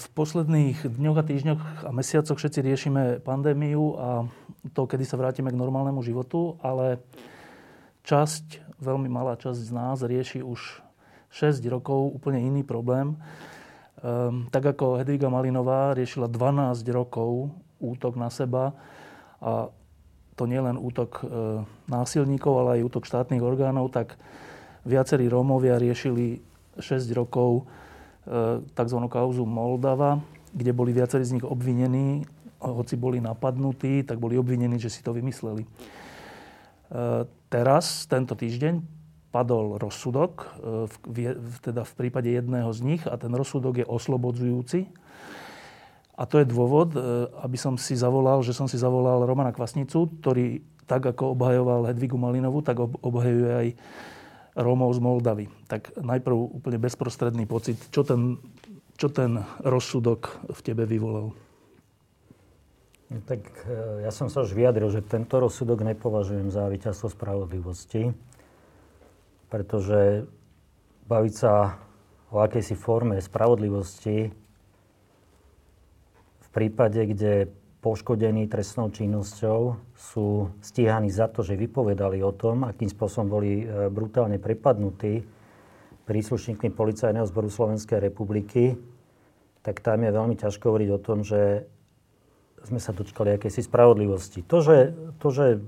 V posledných dňoch a týždňoch a mesiacoch všetci riešime pandémiu a to, kedy sa vrátime k normálnemu životu, ale časť, veľmi malá časť z nás rieši už 6 rokov úplne iný problém. Ehm, tak ako Hedviga Malinová riešila 12 rokov útok na seba a to nie len útok e, násilníkov, ale aj útok štátnych orgánov, tak viacerí Rómovia riešili 6 rokov tzv. kauzu Moldava, kde boli viacerí z nich obvinení, hoci boli napadnutí, tak boli obvinení, že si to vymysleli. E, teraz, tento týždeň, padol rozsudok, e, teda v prípade jedného z nich a ten rozsudok je oslobodzujúci. A to je dôvod, aby som si zavolal, že som si zavolal Romana Kvasnicu, ktorý tak ako obhajoval Hedvigu Malinovu, tak obhajuje aj Rómov z Moldavy. Tak najprv úplne bezprostredný pocit, čo ten, čo ten rozsudok v tebe vyvolal? Tak e, ja som sa už vyjadril, že tento rozsudok nepovažujem za víťazstvo spravodlivosti, pretože baviť sa o akejsi forme spravodlivosti v prípade, kde poškodení trestnou činnosťou sú stíhaní za to, že vypovedali o tom, akým spôsobom boli e, brutálne prepadnutí príslušníkmi Policajného zboru Slovenskej republiky, tak tam je veľmi ťažko hovoriť o tom, že sme sa dočkali akejsi spravodlivosti. To, že, to, že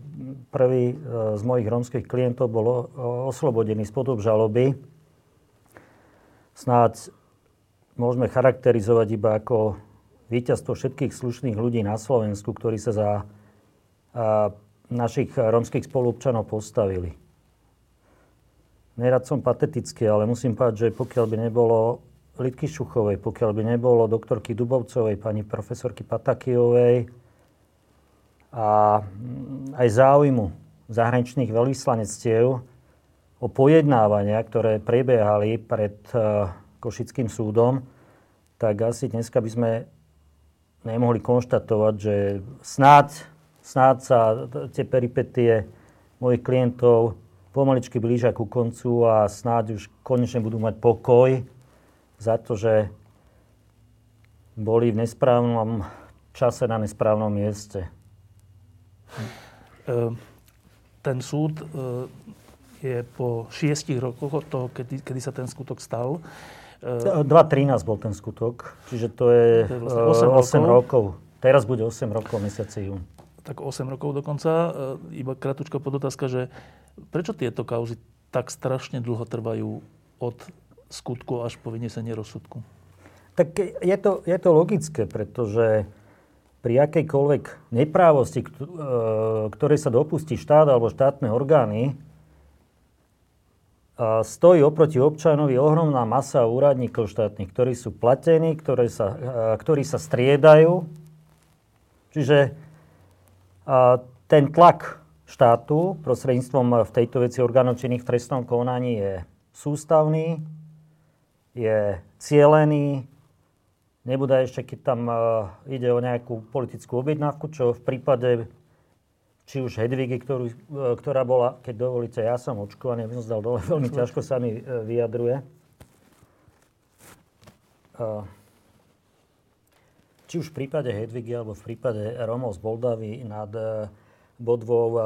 prvý e, z mojich rómskych klientov bol oslobodený spod obžaloby, snáď môžeme charakterizovať iba ako víťazstvo všetkých slušných ľudí na Slovensku, ktorí sa za našich rómskych spolupčanov postavili. Nerad som patetický, ale musím povedať, že pokiaľ by nebolo Lidky Šuchovej, pokiaľ by nebolo doktorky Dubovcovej, pani profesorky Patakijovej a mm, aj záujmu zahraničných veľvyslanectiev o pojednávania, ktoré prebiehali pred Košickým súdom, tak asi dneska by sme nemohli konštatovať, že snáď, snáď sa tie peripetie mojich klientov pomaličky blížia ku koncu a snáď už konečne budú mať pokoj za to, že boli v nesprávnom čase na nesprávnom mieste. Ehm, ten súd e, je po šiestich rokoch od toho, kedy, kedy sa ten skutok stal. 2.13 bol ten skutok, čiže to je, to je vlastne 8, 8 rokov. rokov. Teraz bude 8 rokov, mesiaci jún. Tak 8 rokov dokonca. E, iba kratučka podotázka, že prečo tieto kauzy tak strašne dlho trvajú od skutku až po vynesenie rozsudku? Tak je to, je to logické, pretože pri akejkoľvek neprávosti, e, ktorej sa dopustí štát alebo štátne orgány, stojí oproti občanovi ohromná masa úradníkov štátnych, ktorí sú platení, ktoré sa, ktorí sa striedajú. Čiže ten tlak štátu prostredníctvom v tejto veci orgánov činných v trestnom konaní je sústavný, je cielený, nebude ešte, keď tam ide o nejakú politickú objednávku, čo v prípade či už Hedvigy, ktorú, e, ktorá bola, keď dovolíte, ja som očkovaný, aby som zdal dole, veľmi ťažko sa mi e, vyjadruje. E, či už v prípade Hedvigy alebo v prípade Romov z Moldavy nad Bodvou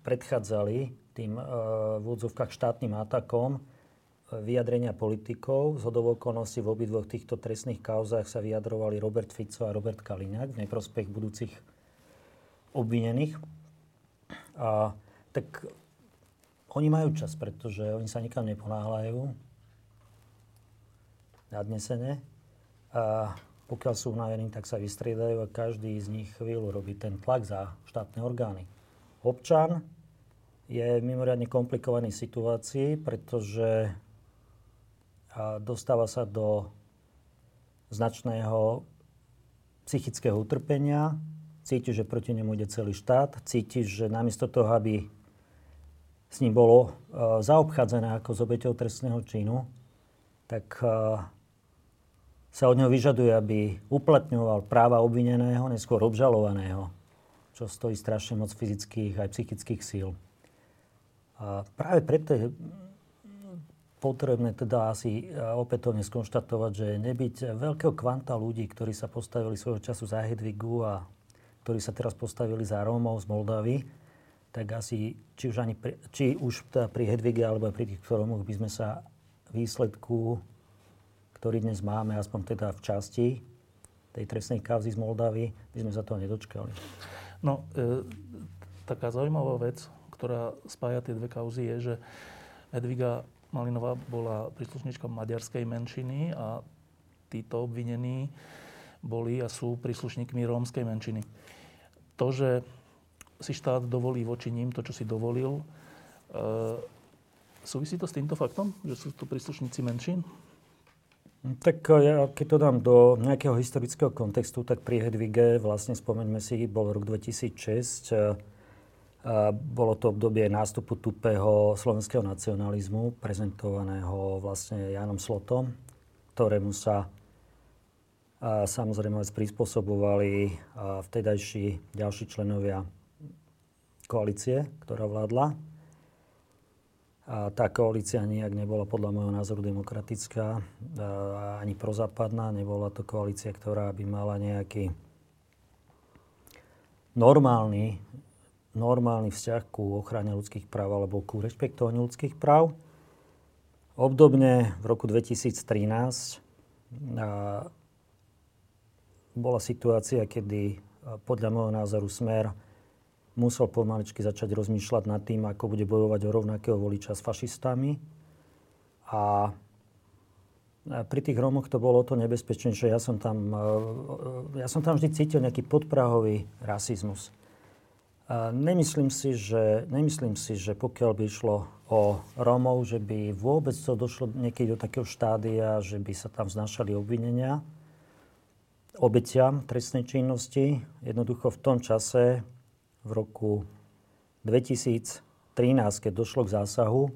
predchádzali tým v úvodzovkách štátnym atakom vyjadrenia politikov. Z okolností v obidvoch týchto trestných kauzách sa vyjadrovali Robert Fico a Robert Kaliňák v neprospech budúcich obvinených. A, tak oni majú čas, pretože oni sa nikam neponáhľajú nadnesene. A pokiaľ sú unavení, tak sa vystriedajú a každý z nich chvíľu robí ten tlak za štátne orgány. Občan je v mimoriadne komplikovanej situácii, pretože dostáva sa do značného psychického utrpenia, cíti, že proti nemu ide celý štát, cíti, že namiesto toho, aby s ním bolo uh, zaobchádzané ako s obeťou trestného činu, tak uh, sa od neho vyžaduje, aby uplatňoval práva obvineného, neskôr obžalovaného, čo stojí strašne moc fyzických aj psychických síl. A práve preto je potrebné teda asi e, opätovne skonštatovať, že nebyť veľkého kvanta ľudí, ktorí sa postavili svojho času za Hedvigu a ktorí sa teraz postavili za Rómov z Moldavy, tak asi či už, ani pri, či už teda pri Hedvige alebo pri tých Rómoch by sme sa výsledku, ktorý dnes máme, aspoň teda v časti tej trestnej kauzy z Moldavy, by sme sa toho nedočkali. No, e, taká zaujímavá vec, ktorá spája tie dve kauzy, je, že Hedviga Malinová bola príslušnička maďarskej menšiny a títo obvinení boli a sú príslušníkmi rómskej menšiny. To, že si štát dovolí voči ním to, čo si dovolil, e, súvisí to s týmto faktom, že sú tu príslušníci menšín? Tak e, ja, keď to dám do nejakého historického kontextu, tak pri Hedvige, vlastne spomeňme si, bol rok 2006, bolo to obdobie nástupu tupého slovenského nacionalizmu, prezentovaného vlastne Jánom Slotom, ktorému sa samozrejme prispôsobovali vtedajší ďalší členovia koalície, ktorá vládla. A tá koalícia nijak nebola podľa môjho názoru demokratická, ani prozápadná. Nebola to koalícia, ktorá by mala nejaký normálny normálny vzťah ku ochrane ľudských práv alebo ku rešpektovaniu ľudských práv. Obdobne v roku 2013 bola situácia, kedy podľa môjho názoru Smer musel pomaličky začať rozmýšľať nad tým, ako bude bojovať o rovnakého voliča s fašistami. A pri tých Rómoch to bolo to nebezpečnejšie. Ja som tam, ja som tam vždy cítil nejaký podprahový rasizmus. Nemyslím si, že, nemyslím si, že pokiaľ by išlo o Rómov, že by vôbec to došlo niekedy do takého štádia, že by sa tam znašali obvinenia obetiam trestnej činnosti. Jednoducho v tom čase, v roku 2013, keď došlo k zásahu,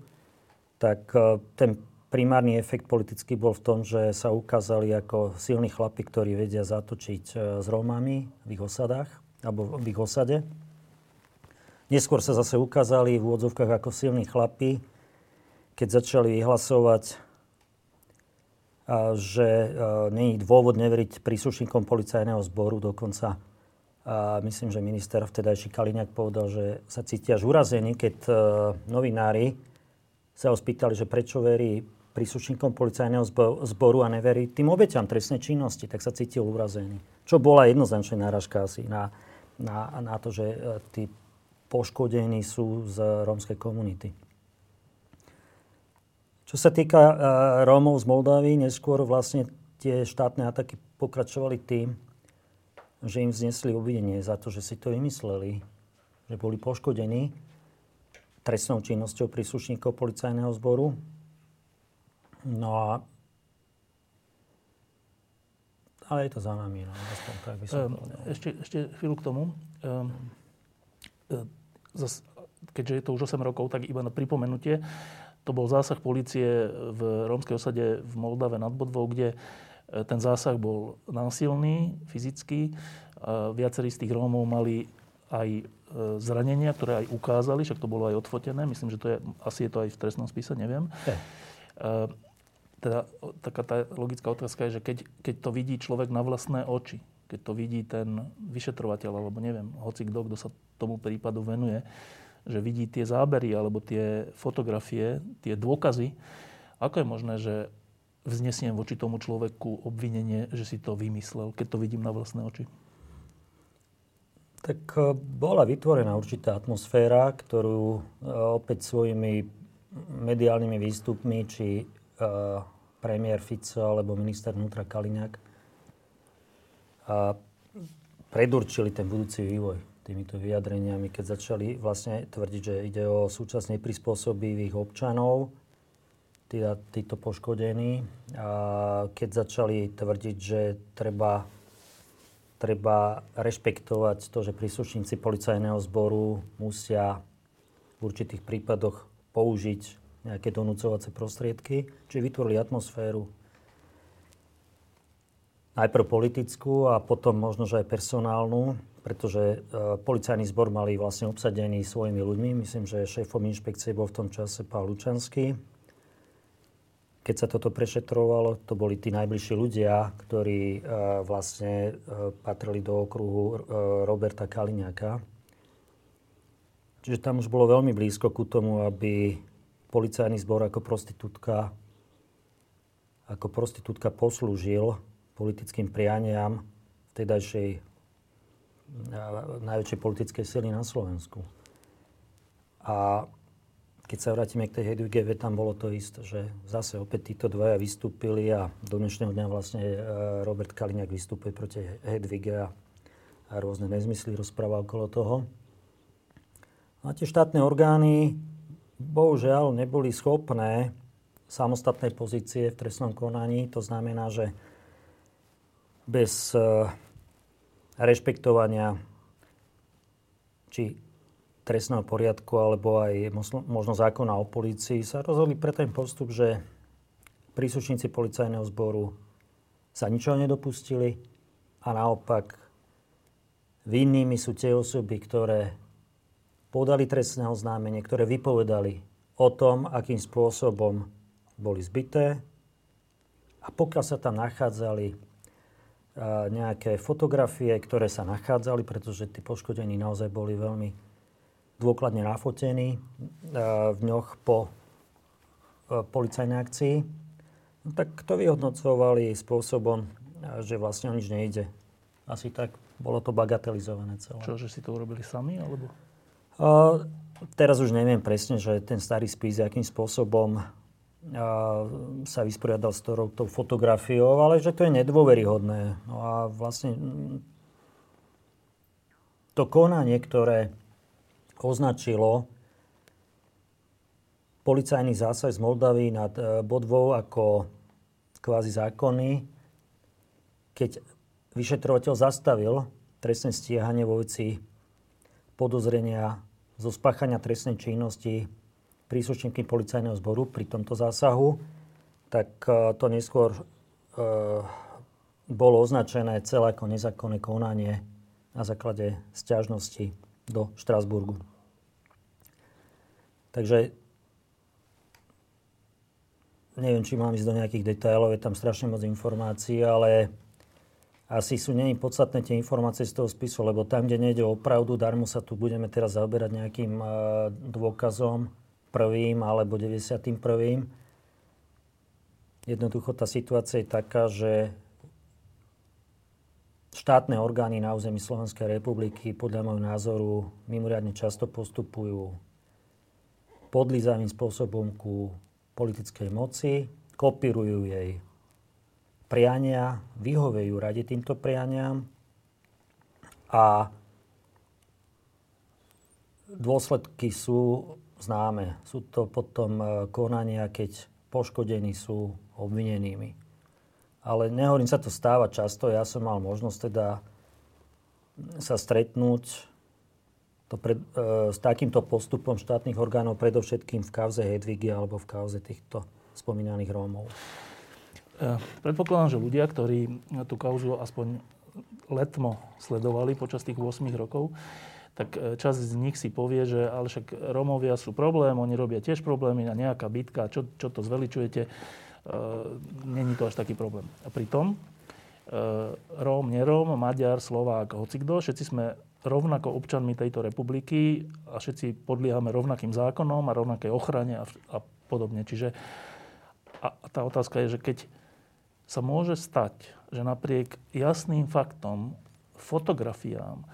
tak e, ten primárny efekt politický bol v tom, že sa ukázali ako silní chlapi, ktorí vedia zatočiť e, s Rómami v ich osadách, alebo v ich osade. Neskôr sa zase ukázali v úvodzovkách ako silní chlapi, keď začali vyhlasovať, že není dôvod neveriť príslušníkom policajného zboru. Dokonca myslím, že minister vtedajší Kaliňák povedal, že sa cíti až urazený, keď novinári sa ho spýtali, že prečo verí príslušníkom policajného zboru a neverí tým obeťam trestnej činnosti, tak sa cítil urazený. Čo bola jednoznačne náražka asi na, na, na to, že e, tí poškodení sú z rómskej komunity. Čo sa týka uh, Rómov z Moldávy, neskôr vlastne tie štátne ataky pokračovali tým, že im vznesli obvinenie za to, že si to vymysleli, že boli poškodení trestnou činnosťou príslušníkov policajného zboru. No a ale je to za nami, no, aspoň tak by som um, ešte, ešte chvíľu k tomu. Um, zas, keďže je to už 8 rokov, tak iba na pripomenutie, to bol zásah policie v rómskej osade v Moldave nad Bodvou, kde e, ten zásah bol násilný, fyzický. Viacerí z tých Rómov mali aj e, zranenia, ktoré aj ukázali, však to bolo aj odfotené. Myslím, že to je, asi je to aj v trestnom spise, neviem. Je. Teda taká tá logická otázka je, že keď, keď to vidí človek na vlastné oči, keď to vidí ten vyšetrovateľ, alebo neviem, hoci kto, kto sa tomu prípadu venuje, že vidí tie zábery alebo tie fotografie, tie dôkazy, ako je možné, že vznesiem voči tomu človeku obvinenie, že si to vymyslel, keď to vidím na vlastné oči? Tak e, bola vytvorená určitá atmosféra, ktorú e, opäť svojimi mediálnymi výstupmi, či e, premiér Fico alebo minister vnútra Kaliňák predurčili ten budúci vývoj týmito vyjadreniami, keď začali vlastne tvrdiť, že ide o súčasne prispôsobivých občanov. teda títo poškodení, a keď začali tvrdiť, že treba, treba rešpektovať to, že príslušníci policajného zboru musia v určitých prípadoch použiť nejaké donúcovacie prostriedky, či vytvorili atmosféru najprv politickú a potom možno, že aj personálnu, pretože e, policajný zbor mali vlastne obsadený svojimi ľuďmi. Myslím, že šéfom inšpekcie bol v tom čase pán Lučanský keď sa toto prešetrovalo, to boli tí najbližší ľudia, ktorí uh, vlastne uh, patrili do okruhu uh, Roberta Kaliňáka. Čiže tam už bolo veľmi blízko ku tomu, aby policajný zbor ako prostitútka ako prostitútka poslúžil politickým prianiam vtedajšej najväčšej politickej sily na Slovensku. A keď sa vrátime k tej Hedvigeve, tam bolo to isté, že zase opäť títo dvaja vystúpili a do dnešného dňa vlastne e, Robert Kaliňák vystúpuje proti Hedvige a, a rôzne nezmysly rozpráva okolo toho. A tie štátne orgány bohužiaľ neboli schopné samostatnej pozície v trestnom konaní. To znamená, že bez e, rešpektovania či trestného poriadku alebo aj možno zákona o polícii sa rozhodli pre ten postup, že príslušníci policajného zboru sa ničoho nedopustili a naopak vinnými sú tie osoby, ktoré podali trestné oznámenie, ktoré vypovedali o tom, akým spôsobom boli zbyté a pokiaľ sa tam nachádzali nejaké fotografie, ktoré sa nachádzali, pretože tí poškodení naozaj boli veľmi dôkladne nafotení e, v ňoch po e, policajnej akcii, no tak to vyhodnocovali spôsobom, e, že vlastne o nič nejde. Asi tak bolo to bagatelizované celé. Čo, že si to urobili sami? Alebo? Uh, teraz už neviem presne, že ten starý spis, akým spôsobom sa vysporiadal s tou, tou fotografiou, ale že to je nedôveryhodné. No a vlastne to konanie, ktoré označilo policajný zásah z Moldavy nad e, Bodvou ako kvázi zákonný, keď vyšetrovateľ zastavil trestné stíhanie vo veci podozrenia zo spáchania trestnej činnosti príslušníky policajného zboru pri tomto zásahu, tak e, to neskôr e, bolo označené celé ako nezákonné konanie na základe stiažnosti do Štrásburgu. Takže neviem, či mám ísť do nejakých detailov, je tam strašne moc informácií, ale asi sú není podstatné tie informácie z toho spisu, lebo tam, kde nejde o pravdu, darmo sa tu budeme teraz zaoberať nejakým uh, dôkazom alebo 91. Jednoducho tá situácia je taká, že štátne orgány na území Slovenskej republiky podľa môjho názoru mimoriadne často postupujú podlízavým spôsobom ku politickej moci, kopírujú jej priania, vyhovejú radi týmto prianiam a dôsledky sú známe. Sú to potom e, konania, keď poškodení sú obvinenými. Ale nehovorím sa to stáva často. Ja som mal možnosť teda sa stretnúť to pred, e, s takýmto postupom štátnych orgánov, predovšetkým v kauze Hedvigy alebo v kauze týchto spomínaných Rómov? E, predpokladám, že ľudia, ktorí tú kauzu aspoň letmo sledovali počas tých 8 rokov, tak e, časť z nich si povie, že ale však Rómovia sú problém, oni robia tiež problémy a nejaká bitka, čo, čo to zveličujete, e, není to až taký problém. A pritom e, Róm, neróm, Maďar, Slovák, hocikdo, všetci sme rovnako občanmi tejto republiky a všetci podliehame rovnakým zákonom a rovnakej ochrane a, a podobne. Čiže a, a tá otázka je, že keď sa môže stať, že napriek jasným faktom, fotografiám,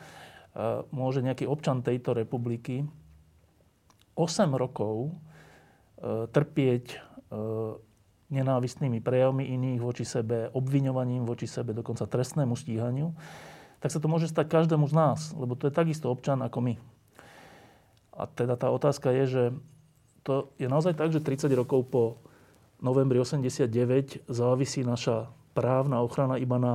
môže nejaký občan tejto republiky 8 rokov e, trpieť e, nenávistnými prejavmi iných voči sebe, obviňovaním voči sebe, dokonca trestnému stíhaniu, tak sa to môže stať každému z nás, lebo to je takisto občan ako my. A teda tá otázka je, že to je naozaj tak, že 30 rokov po novembri 89 závisí naša právna ochrana iba na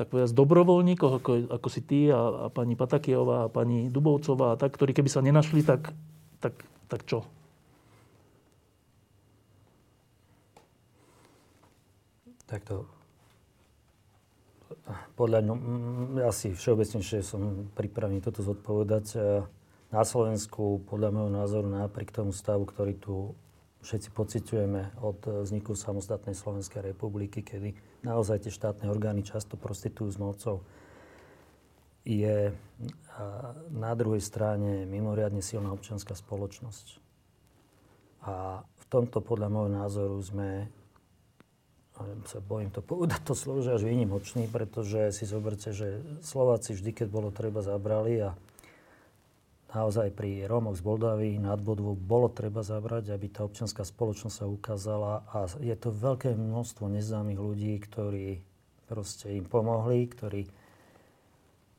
tak povedať, dobrovoľníkoch, ako, ako si ty a, a pani Patakijová a pani Dubovcová a tak, ktorí keby sa nenašli, tak, tak, tak čo? Tak to podľa no, asi všeobecnejšie som pripravený toto zodpovedať. E, na Slovensku, podľa môjho názoru, napriek tomu stavu, ktorý tu všetci pociťujeme od vzniku samostatnej Slovenskej republiky, kedy naozaj tie štátne orgány často prostitujú s mocou, je na druhej strane mimoriadne silná občianská spoločnosť. A v tomto podľa môjho názoru sme sa bojím to povedať to slovo, že až výnimočný, pretože si zoberte, že Slováci vždy, keď bolo treba, zabrali a naozaj pri Rómoch z Moldavy nad Bodvou bolo treba zabrať, aby tá občianská spoločnosť sa ukázala a je to veľké množstvo neznámych ľudí, ktorí proste im pomohli, ktorí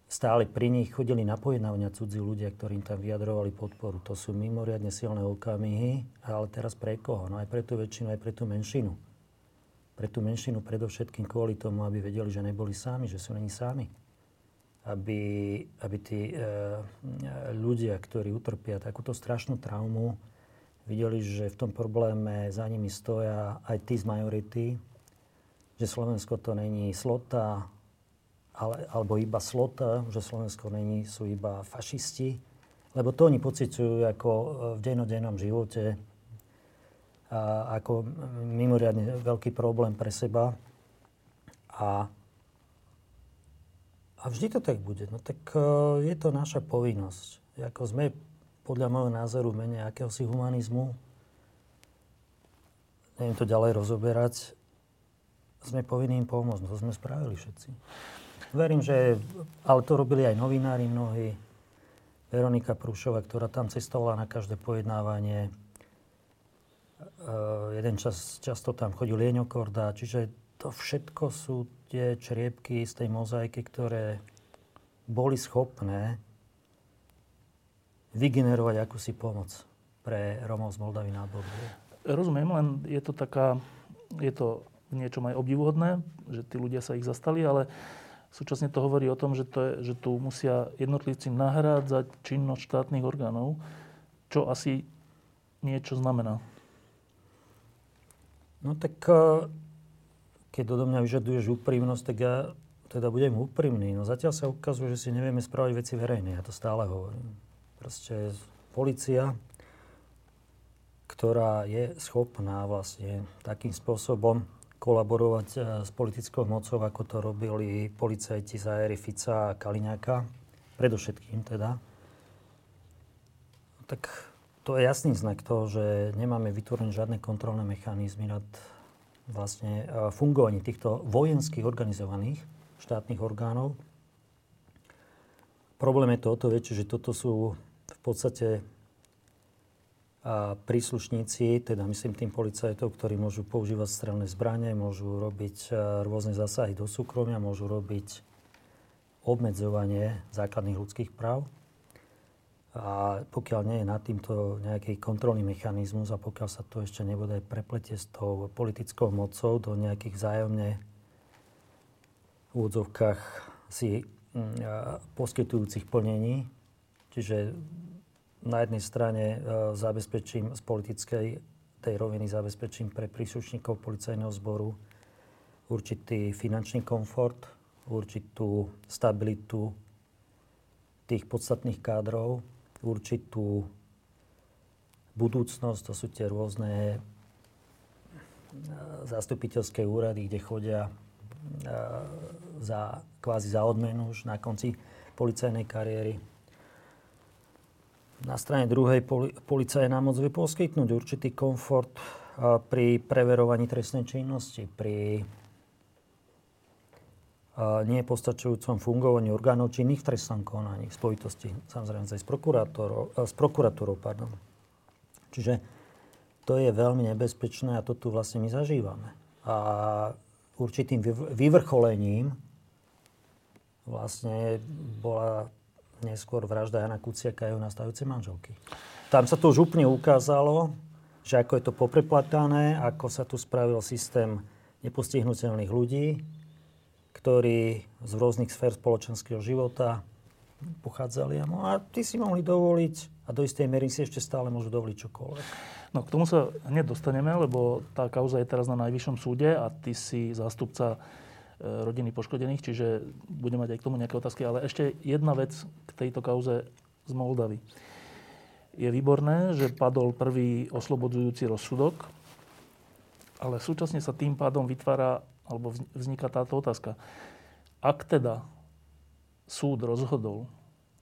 stáli pri nich, chodili na pojednávania cudzí ľudia, ktorí im tam vyjadrovali podporu. To sú mimoriadne silné okamihy, ale teraz pre koho? No aj pre tú väčšinu, aj pre tú menšinu pre tú menšinu predovšetkým kvôli tomu, aby vedeli, že neboli sami, že sú není sami. Aby, aby tí e, ľudia, ktorí utrpia takúto strašnú traumu, videli, že v tom probléme za nimi stoja aj tí z majority, že Slovensko to není slota, ale, alebo iba slota, že Slovensko není, sú iba fašisti, lebo to oni pociťujú ako v dennodennom živote, a ako mimoriadne veľký problém pre seba. A, a vždy to tak bude. No tak uh, je to naša povinnosť. Ako sme podľa môjho názoru v mene akéhosi humanizmu, neviem to ďalej rozoberať, sme povinní im pomôcť. To sme spravili všetci. Verím, že, ale to robili aj novinári mnohí. Veronika Prúšova, ktorá tam cestovala na každé pojednávanie, Uh, jeden čas, často tam chodil Korda, čiže to všetko sú tie čriepky z tej mozaiky, ktoré boli schopné vygenerovať akúsi pomoc pre Romov z Moldavy na Bodvu. Rozumiem, len je to taká, je to niečom aj obdivuhodné, že tí ľudia sa ich zastali, ale súčasne to hovorí o tom, že, to je, že tu musia jednotlivci nahrádzať činnosť štátnych orgánov, čo asi niečo znamená. No tak eh, keď do mňa vyžaduješ úprimnosť, tak ja teda budem úprimný. No zatiaľ sa ukazuje, že si nevieme správať veci verejné. Ja to stále hovorím. Proste policia, ktorá je schopná vlastne takým spôsobom kolaborovať eh, s politickou mocou, ako to robili policajti za éry Fica a Kaliňáka, predovšetkým teda, tak to je jasný znak toho, že nemáme vytvorené žiadne kontrolné mechanizmy nad vlastne e, fungovaním týchto vojenských organizovaných štátnych orgánov. Problém je to o to väčšie, že toto sú v podstate príslušníci, teda myslím tým policajtov, ktorí môžu používať strelné zbranie, môžu robiť e, rôzne zásahy do súkromia, môžu robiť obmedzovanie základných ľudských práv. A pokiaľ nie je nad týmto nejaký kontrolný mechanizmus a pokiaľ sa to ešte nebude prepletie s tou politickou mocou do nejakých vzájomne v úvodzovkách si mm, poskytujúcich plnení, čiže na jednej strane e, zabezpečím z politickej tej roviny zabezpečím pre príslušníkov policajného zboru určitý finančný komfort, určitú stabilitu tých podstatných kádrov, určitú budúcnosť. To sú tie rôzne e, zastupiteľské úrady, kde chodia e, za, kvázi za odmenu už na konci policajnej kariéry. Na strane druhej poli, policia nám môcť poskytnúť určitý komfort e, pri preverovaní trestnej činnosti, pri nie postačujúcom fungovaní orgánov činných v trestnom konaní v spojitosti samozrejme aj s, eh, s prokuratúrou. Pardon. Čiže to je veľmi nebezpečné a to tu vlastne my zažívame. A určitým vyvrcholením vlastne bola neskôr vražda Jana Kuciaka a jeho nastavujúcej manželky. Tam sa to už úplne ukázalo, že ako je to popreplatané, ako sa tu spravil systém nepostihnutelných ľudí, ktorí z rôznych sfér spoločenského života pochádzali. No a ty si mohli dovoliť, a do istej miery si ešte stále môžu dovoliť čokoľvek. No k tomu sa hneď dostaneme, lebo tá kauza je teraz na Najvyššom súde a ty si zástupca e, rodiny poškodených, čiže budem mať aj k tomu nejaké otázky. Ale ešte jedna vec k tejto kauze z Moldavy. Je výborné, že padol prvý oslobodzujúci rozsudok, ale súčasne sa tým pádom vytvára, alebo vzniká táto otázka. Ak teda súd rozhodol,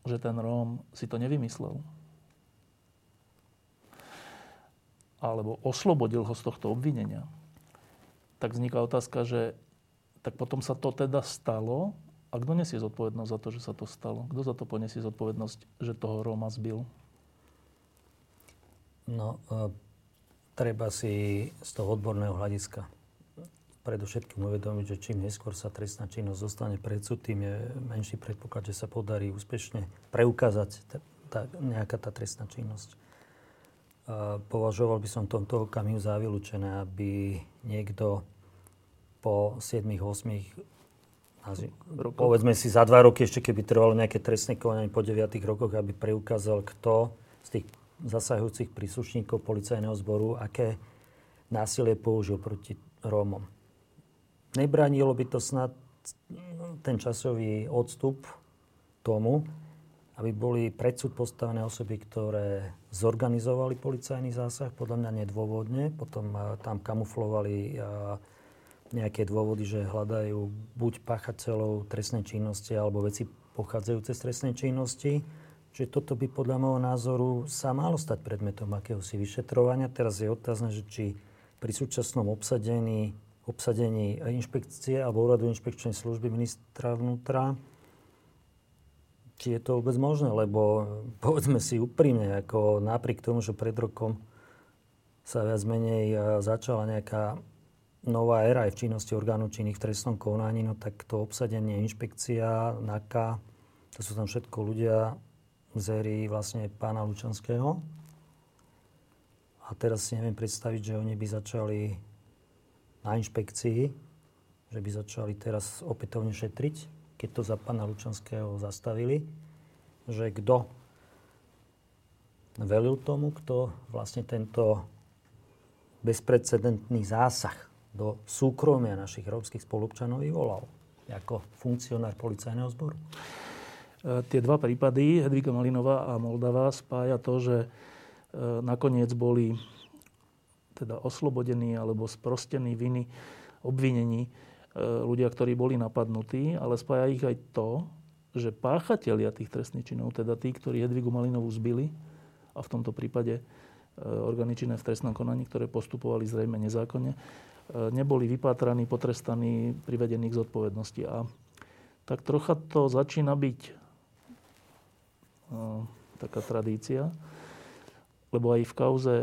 že ten Róm si to nevymyslel, alebo oslobodil ho z tohto obvinenia, tak vzniká otázka, že tak potom sa to teda stalo a kto nesie zodpovednosť za to, že sa to stalo? Kto za to poniesie zodpovednosť, že toho Róma zbil? No, e, treba si z toho odborného hľadiska predovšetkým uvedomiť, že čím neskôr sa trestná činnosť zostane pred súd, tým je menší predpoklad, že sa podarí úspešne preukázať tá, nejaká tá trestná činnosť. Považoval by som tomto okamihu za vylúčené, aby niekto po 7-8 povedzme si za dva roky, ešte keby trvalo nejaké trestné konanie po 9 rokoch, aby preukázal, kto z tých zasahujúcich príslušníkov policajného zboru, aké násilie použil proti Rómom. Nebranilo by to snad ten časový odstup tomu, aby boli predsud postavené osoby, ktoré zorganizovali policajný zásah, podľa mňa nedôvodne. Potom eh, tam kamuflovali eh, nejaké dôvody, že hľadajú buď pachateľov trestnej činnosti alebo veci pochádzajúce z trestnej činnosti. Čiže toto by podľa môjho názoru sa malo stať predmetom akéhosi vyšetrovania. Teraz je otázne, že či pri súčasnom obsadení, obsadení inšpekcie alebo úradu inšpekčnej služby ministra vnútra či je to vôbec možné, lebo povedzme si úprimne, ako napriek tomu, že pred rokom sa viac menej e, začala nejaká nová éra aj v činnosti orgánu činných v trestnom konaní, no tak to obsadenie, inšpekcia, NAKA, to sú tam všetko ľudia z éry vlastne pána Lučanského. A teraz si neviem predstaviť, že oni by začali na inšpekcii, že by začali teraz opätovne šetriť keď to za pána Lučanského zastavili, že kto velil tomu, kto vlastne tento bezprecedentný zásah do súkromia našich rómskych spolupčanov vyvolal ako funkcionár policajného zboru. E, tie dva prípady, Hedviga Malinová a Moldava, spája to, že e, nakoniec boli teda oslobodení alebo sprostení viny, obvinení E, ľudia, ktorí boli napadnutí, ale spája ich aj to, že páchatelia tých trestných činov, teda tí, ktorí Hedvigu Malinovú zbili, a v tomto prípade e, orgány činné v trestnom konaní, ktoré postupovali zrejme nezákonne, e, neboli vypátraní, potrestaní, privedení k zodpovednosti. A tak trocha to začína byť taká tradícia, lebo aj v kauze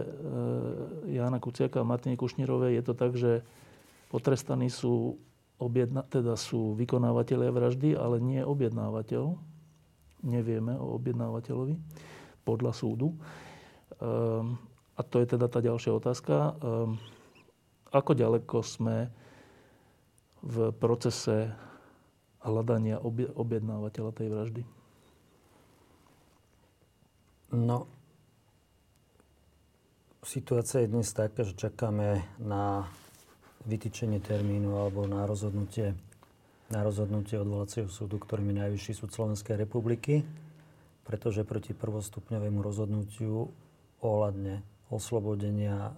Jana Kuciaka a Martiny Kušnírovej je to tak, že potrestaní sú objedna, teda sú vykonávateľia vraždy, ale nie objednávateľ. Nevieme o objednávateľovi podľa súdu. Um, a to je teda tá ďalšia otázka. Um, ako ďaleko sme v procese hľadania objednávateľa tej vraždy? No, situácia je dnes taká, že čakáme na vytýčenie termínu alebo na rozhodnutie, na rozhodnutie odvolacieho súdu, ktorým je Najvyšší súd Slovenskej republiky, pretože proti prvostupňovému rozhodnutiu ohľadne oslobodenia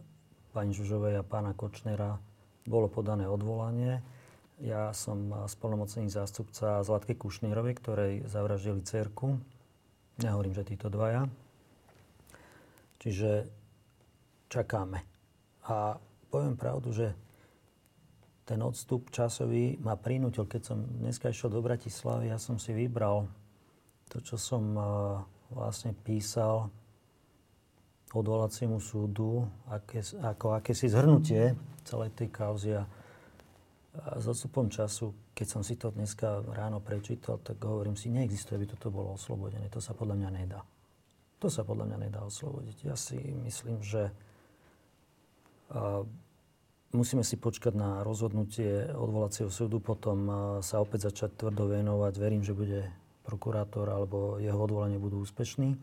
pani Žužovej a pána Kočnera bolo podané odvolanie. Ja som spolnomocný zástupca Zlatky Kušnírovej, ktorej zavraždili cerku. Nehovorím, že títo dvaja. Čiže čakáme. A poviem pravdu, že ten odstup časový ma prinútil. Keď som dneska išiel do Bratislavy, ja som si vybral to, čo som vlastne písal odvolaciemu súdu aké, ako akési zhrnutie celej tej kauzy. A s odstupom času, keď som si to dneska ráno prečítal, tak hovorím si, neexistuje, aby toto bolo oslobodené. To sa podľa mňa nedá. To sa podľa mňa nedá oslobodiť. Ja si myslím, že musíme si počkať na rozhodnutie odvolacieho súdu, potom sa opäť začať tvrdo venovať. Verím, že bude prokurátor alebo jeho odvolanie budú úspešní.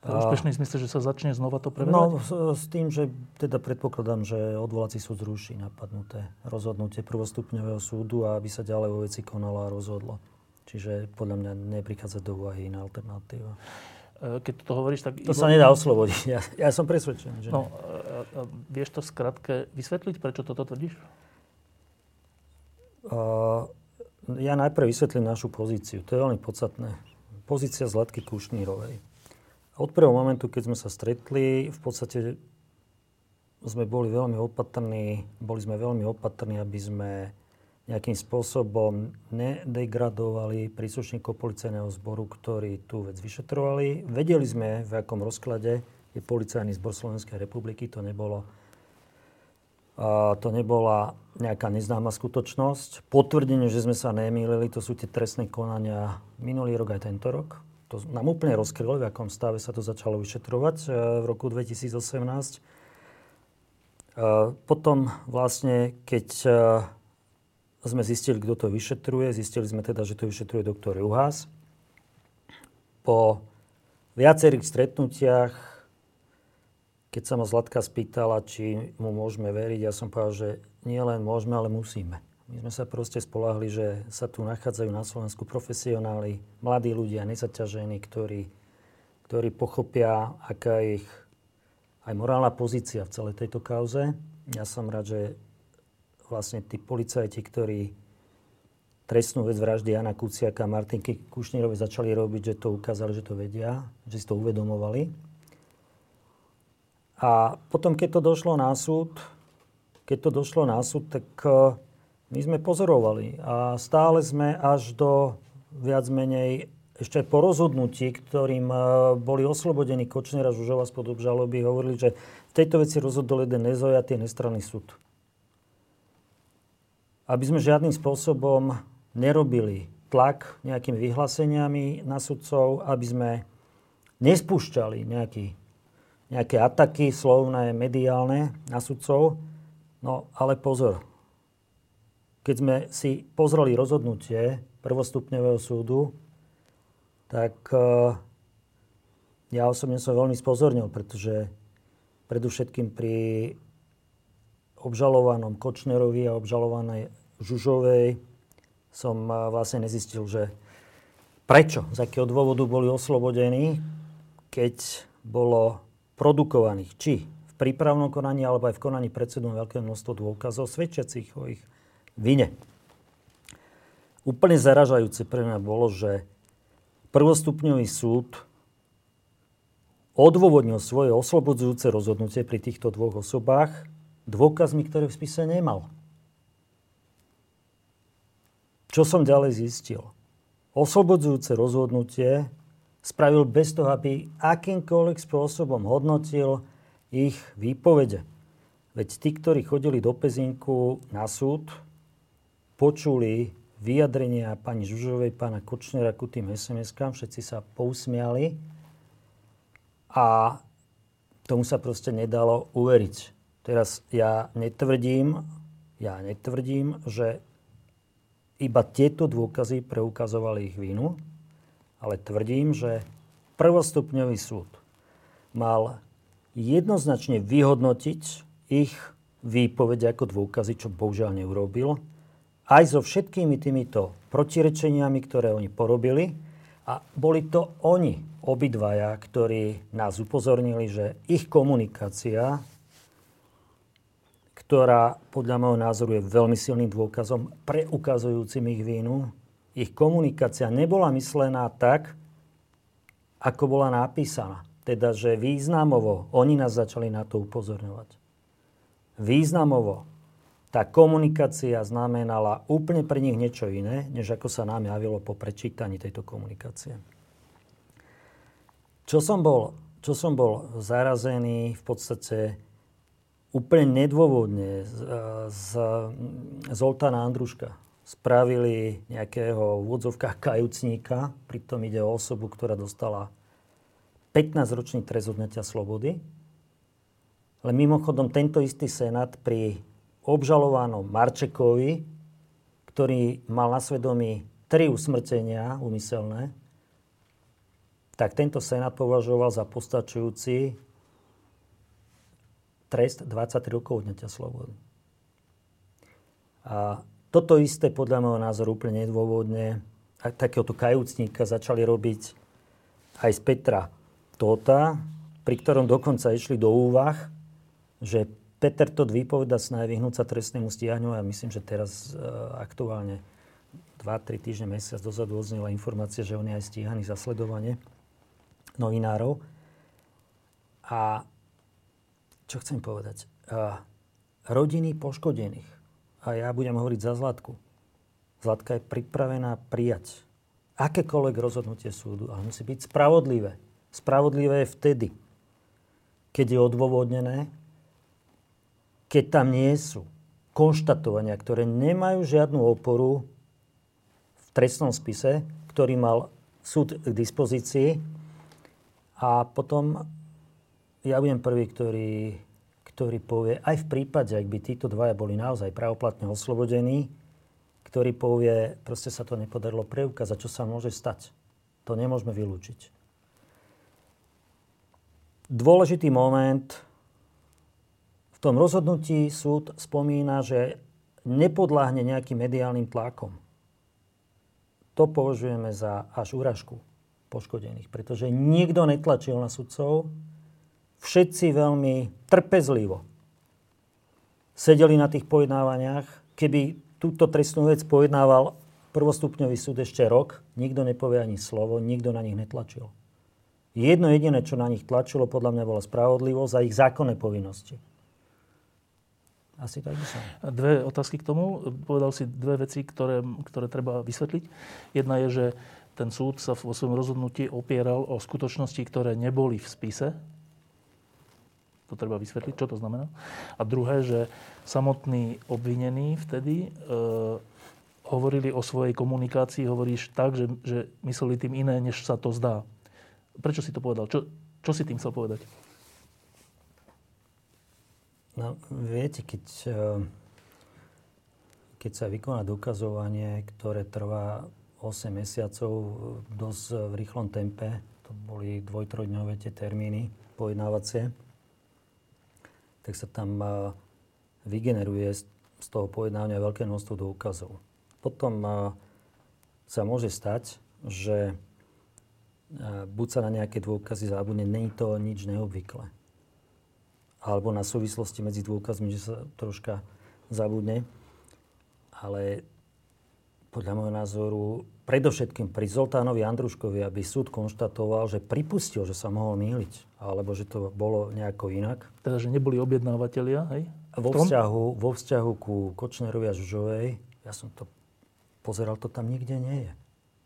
Úspešný v zmysle, že sa začne znova to preberať? No, s, s tým, že teda predpokladám, že odvolací súd zruší napadnuté rozhodnutie prvostupňového súdu a aby sa ďalej vo veci konalo a rozhodlo. Čiže podľa mňa neprichádza do úvahy iná alternatíva. E, keď to hovoríš, tak... To Ivo... sa nedá oslobodiť. Ja, ja som presvedčený, že no, a, a vieš to skratke vysvetliť, prečo toto tvrdíš? Uh, ja najprv vysvetlím našu pozíciu. To je veľmi podstatné. Pozícia Zlatky Kušnírovej. Od prvého momentu, keď sme sa stretli, v podstate sme boli veľmi opatrní, boli sme veľmi opatrní, aby sme nejakým spôsobom nedegradovali príslušníkov policajného zboru, ktorí tú vec vyšetrovali. Vedeli sme, v akom rozklade je policajný zbor Slovenskej republiky. To nebolo a to nebola nejaká neznáma skutočnosť. Potvrdenie, že sme sa nemýlili, to sú tie trestné konania minulý rok aj tento rok. To nám úplne rozkrylo, v akom stave sa to začalo vyšetrovať e, v roku 2018. E, potom vlastne, keď e, sme zistili, kto to vyšetruje, zistili sme teda, že to vyšetruje doktor Juhás. Po viacerých stretnutiach keď sa ma Zlatka spýtala, či mu môžeme veriť, ja som povedal, že nie len môžeme, ale musíme. My sme sa proste spolahli, že sa tu nachádzajú na Slovensku profesionáli, mladí ľudia, nezaťažení, ktorí, ktorí pochopia, aká je ich aj morálna pozícia v celej tejto kauze. Ja som rád, že vlastne tí policajti, ktorí trestnú vec vraždy Jana Kuciaka a Martinky Kušnírovi začali robiť, že to ukázali, že to vedia, že si to uvedomovali a potom, keď to došlo na súd, keď to došlo na súd, tak e, my sme pozorovali a stále sme až do viac menej ešte po rozhodnutí, ktorým e, boli oslobodení Kočner a Žužova spod obžaloby, hovorili, že v tejto veci rozhodol jeden nezojatý nestranný súd. Aby sme žiadnym spôsobom nerobili tlak nejakými vyhláseniami na sudcov, aby sme nespúšťali nejaký nejaké ataky slovné, mediálne na sudcov. No ale pozor, keď sme si pozreli rozhodnutie prvostupňového súdu, tak uh, ja osobne som veľmi spozornil, pretože predovšetkým pri obžalovanom Kočnerovi a obžalovanej Žužovej som uh, vlastne nezistil, že prečo, z akého dôvodu boli oslobodení, keď bolo produkovaných či v prípravnom konaní alebo aj v konaní predsedom veľké množstvo dôkazov svedčiacich o ich vine. Úplne zaražajúce pre mňa bolo, že prvostupňový súd odôvodnil svoje oslobodzujúce rozhodnutie pri týchto dvoch osobách dôkazmi, ktoré v spise nemal. Čo som ďalej zistil? Oslobodzujúce rozhodnutie spravil bez toho, aby akýmkoľvek spôsobom hodnotil ich výpovede. Veď tí, ktorí chodili do Pezinku na súd, počuli vyjadrenia pani Žužovej, pána Kočnera ku tým SMS-kám, všetci sa pousmiali a tomu sa proste nedalo uveriť. Teraz ja netvrdím, ja netvrdím, že iba tieto dôkazy preukazovali ich vinu, ale tvrdím, že prvostupňový súd mal jednoznačne vyhodnotiť ich výpovede ako dôkazy, čo bohužiaľ neurobil, aj so všetkými týmito protirečeniami, ktoré oni porobili. A boli to oni, obidvaja, ktorí nás upozornili, že ich komunikácia, ktorá podľa môjho názoru je veľmi silným dôkazom preukazujúcim ich vínu, ich komunikácia nebola myslená tak, ako bola napísaná. Teda, že významovo, oni nás začali na to upozorňovať. Významovo tá komunikácia znamenala úplne pre nich niečo iné, než ako sa nám javilo po prečítaní tejto komunikácie. Čo som bol, čo som bol zarazený v podstate úplne nedôvodne z, z Zoltána Andruška, spravili nejakého v úvodzovkách kajúcníka, pritom ide o osobu, ktorá dostala 15-ročný trest odňatia slobody. Ale mimochodom tento istý senát pri obžalovanom Marčekovi, ktorý mal na svedomí tri usmrtenia umyselné, tak tento senát považoval za postačujúci trest 23 rokov odňatia slobody. A toto isté podľa môjho názoru úplne nedôvodne takéhoto kajúcníka začali robiť aj z Petra Tóta, pri ktorom dokonca išli do úvah, že Peter Todt vypoveda snahy vyhnúť sa trestnému stíhaniu a myslím, že teraz e, aktuálne 2-3 týždne, mesiac dozadu odznela informácia, že on je aj stíhaný za sledovanie novinárov. A čo chcem povedať? A rodiny poškodených, a ja budem hovoriť za Zlatku, Zlatka je pripravená prijať akékoľvek rozhodnutie súdu, ale musí byť spravodlivé. Spravodlivé je vtedy, keď je odôvodnené, keď tam nie sú konštatovania, ktoré nemajú žiadnu oporu v trestnom spise, ktorý mal súd k dispozícii. A potom ja budem prvý, ktorý, ktorý povie, aj v prípade, ak by títo dvaja boli naozaj pravoplatne oslobodení, ktorý povie, proste sa to nepodarilo preukázať, čo sa môže stať. To nemôžeme vylúčiť. Dôležitý moment v tom rozhodnutí súd spomína, že nepodláhne nejakým mediálnym tlakom. To považujeme za až úražku poškodených, pretože nikto netlačil na sudcov, všetci veľmi trpezlivo sedeli na tých pojednávaniach. Keby túto trestnú vec pojednával prvostupňový súd ešte rok, nikto nepovie ani slovo, nikto na nich netlačil. Jedno jediné, čo na nich tlačilo, podľa mňa bola spravodlivosť a ich zákonné povinnosti. Asi tak by som. Dve otázky k tomu. Povedal si dve veci, ktoré, ktoré treba vysvetliť. Jedna je, že ten súd sa vo svojom rozhodnutí opieral o skutočnosti, ktoré neboli v spise. To treba vysvetliť, čo to znamená. A druhé, že samotní obvinení vtedy e, hovorili o svojej komunikácii, hovoríš tak, že, že mysleli tým iné, než sa to zdá. Prečo si to povedal? Čo, čo si tým chcel povedať? No, viete, keď, eh, keď sa vykoná dokazovanie, ktoré trvá 8 mesiacov dosť v rýchlom tempe, to boli dvoj-trojdňové tie termíny pojednávacie, tak sa tam vygeneruje z toho pojednávania veľké množstvo dôkazov. Potom sa môže stať, že buď sa na nejaké dôkazy zabudne, není to nič neobvyklé alebo na súvislosti medzi dôkazmi, že sa troška zabudne. Ale podľa môjho názoru, predovšetkým pri Zoltánovi Andruškovi, aby súd konštatoval, že pripustil, že sa mohol míliť, alebo že to bolo nejako inak. Teda, že neboli objednávateľia, hej? Vo vzťahu, vo vzťahu ku Kočnerovi a Žužovej, ja som to pozeral, to tam nikde nie je.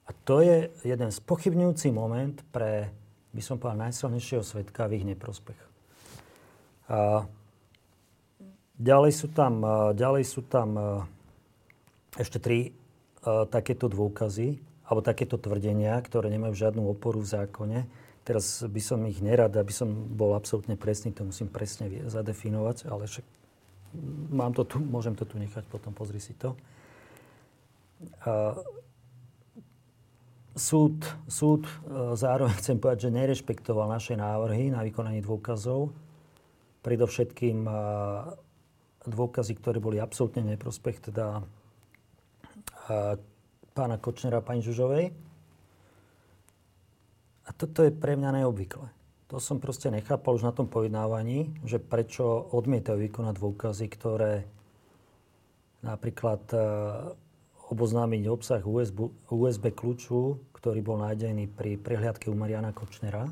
A to je jeden spochybňujúci moment pre, by som povedal, najsilnejšieho svetka v ich neprospech. A ďalej sú tam, ďalej sú tam ešte tri takéto dôkazy, alebo takéto tvrdenia, ktoré nemajú žiadnu oporu v zákone. Teraz by som ich nerad, aby som bol absolútne presný, to musím presne zadefinovať, ale však mám to tu, môžem to tu nechať, potom pozri si to. súd, súd zároveň chcem povedať, že nerešpektoval naše návrhy na vykonanie dôkazov predovšetkým dôkazy, ktoré boli absolútne neprospech, teda pána Kočnera a pani Žužovej. A toto je pre mňa neobvyklé. To som proste nechápal už na tom pojednávaní, že prečo odmietajú vykonať dôkazy, ktoré napríklad oboznámiť obsah USB, USB kľúču, ktorý bol nájdený pri prehliadke u Mariana Kočnera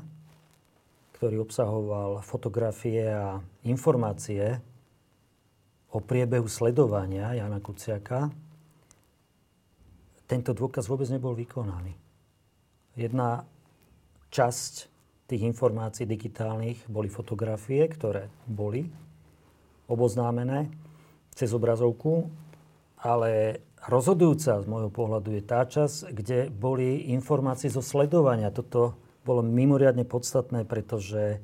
ktorý obsahoval fotografie a informácie o priebehu sledovania Jana Kuciaka, tento dôkaz vôbec nebol vykonaný. Jedna časť tých informácií digitálnych boli fotografie, ktoré boli oboznámené cez obrazovku, ale rozhodujúca z môjho pohľadu je tá časť, kde boli informácie zo sledovania. Toto bolo mimoriadne podstatné, pretože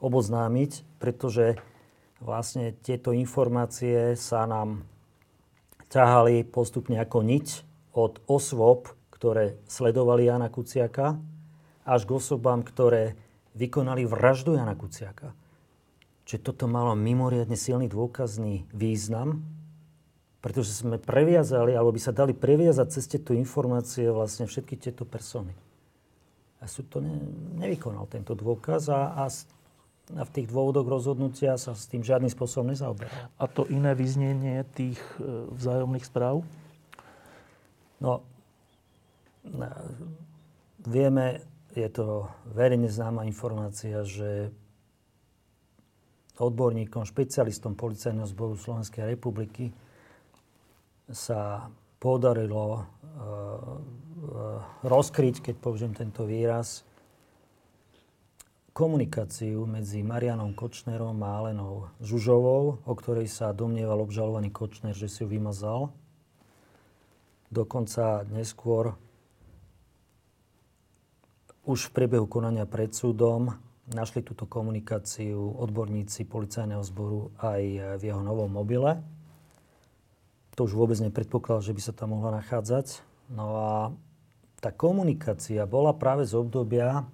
oboznámiť, pretože vlastne tieto informácie sa nám ťahali postupne ako niť od osôb, ktoré sledovali Jana Kuciaka, až k osobám, ktoré vykonali vraždu Jana Kuciaka. Čiže toto malo mimoriadne silný dôkazný význam, pretože sme previazali, alebo by sa dali previazať cez tieto informácie vlastne všetky tieto persony. A sú to ne, nevykonal tento dôkaz a, a a v tých dôvodoch rozhodnutia sa s tým žiadnym spôsobom nezaoberal. A to iné vyznenie tých e, vzájomných správ? No, vieme, je to verejne známa informácia, že odborníkom, špecialistom Policajného zboru Slovenskej republiky sa podarilo uh, uh, rozkryť, keď použijem tento výraz, komunikáciu medzi Marianom Kočnerom a Alenou Žužovou, o ktorej sa domnieval obžalovaný Kočner, že si ju vymazal. Dokonca neskôr už v priebehu konania pred súdom našli túto komunikáciu odborníci policajného zboru aj v jeho novom mobile. To už vôbec nepredpokladal, že by sa tam mohla nachádzať. No a tá komunikácia bola práve z obdobia,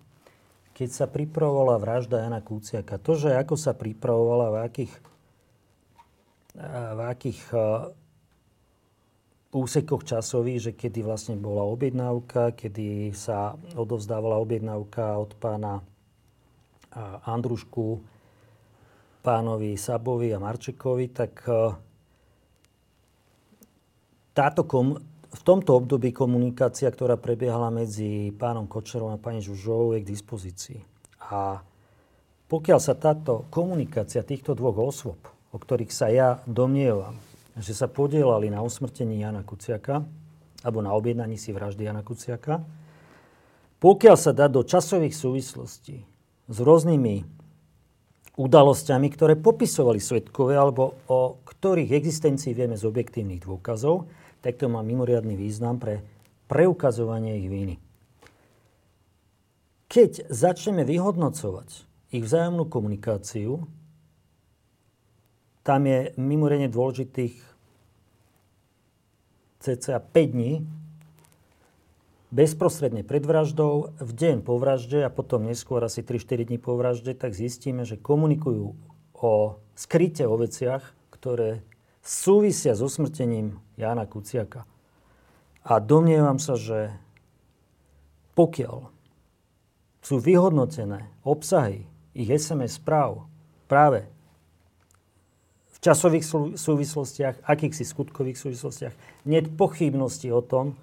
keď sa pripravovala vražda Jana Kuciaka, to, že ako sa pripravovala, v akých, v akých úsekoch časových, že kedy vlastne bola objednávka, kedy sa odovzdávala objednávka od pána Andrušku, pánovi Sabovi a Marčekovi, tak táto kom, v tomto období komunikácia, ktorá prebiehala medzi pánom Kočerom a pani Žužovou, je k dispozícii. A pokiaľ sa táto komunikácia týchto dvoch osôb, o ktorých sa ja domnievam, že sa podielali na usmrtení Jana Kuciaka, alebo na objednaní si vraždy Jana Kuciaka, pokiaľ sa dá do časových súvislostí s rôznymi udalosťami, ktoré popisovali svetkové, alebo o ktorých existencii vieme z objektívnych dôkazov, tak to má mimoriadný význam pre preukazovanie ich viny. Keď začneme vyhodnocovať ich vzájomnú komunikáciu, tam je mimoriadne dôležitých cca 5 dní bezprostredne pred vraždou, v deň po vražde a potom neskôr asi 3-4 dní po vražde, tak zistíme, že komunikujú o skryte o veciach, ktoré súvisia s usmrtením Jána Kuciaka. A domnievam sa, že pokiaľ sú vyhodnotené obsahy ich SMS správ práve časových súvislostiach, akýchsi skutkových súvislostiach, nie pochybnosti o tom,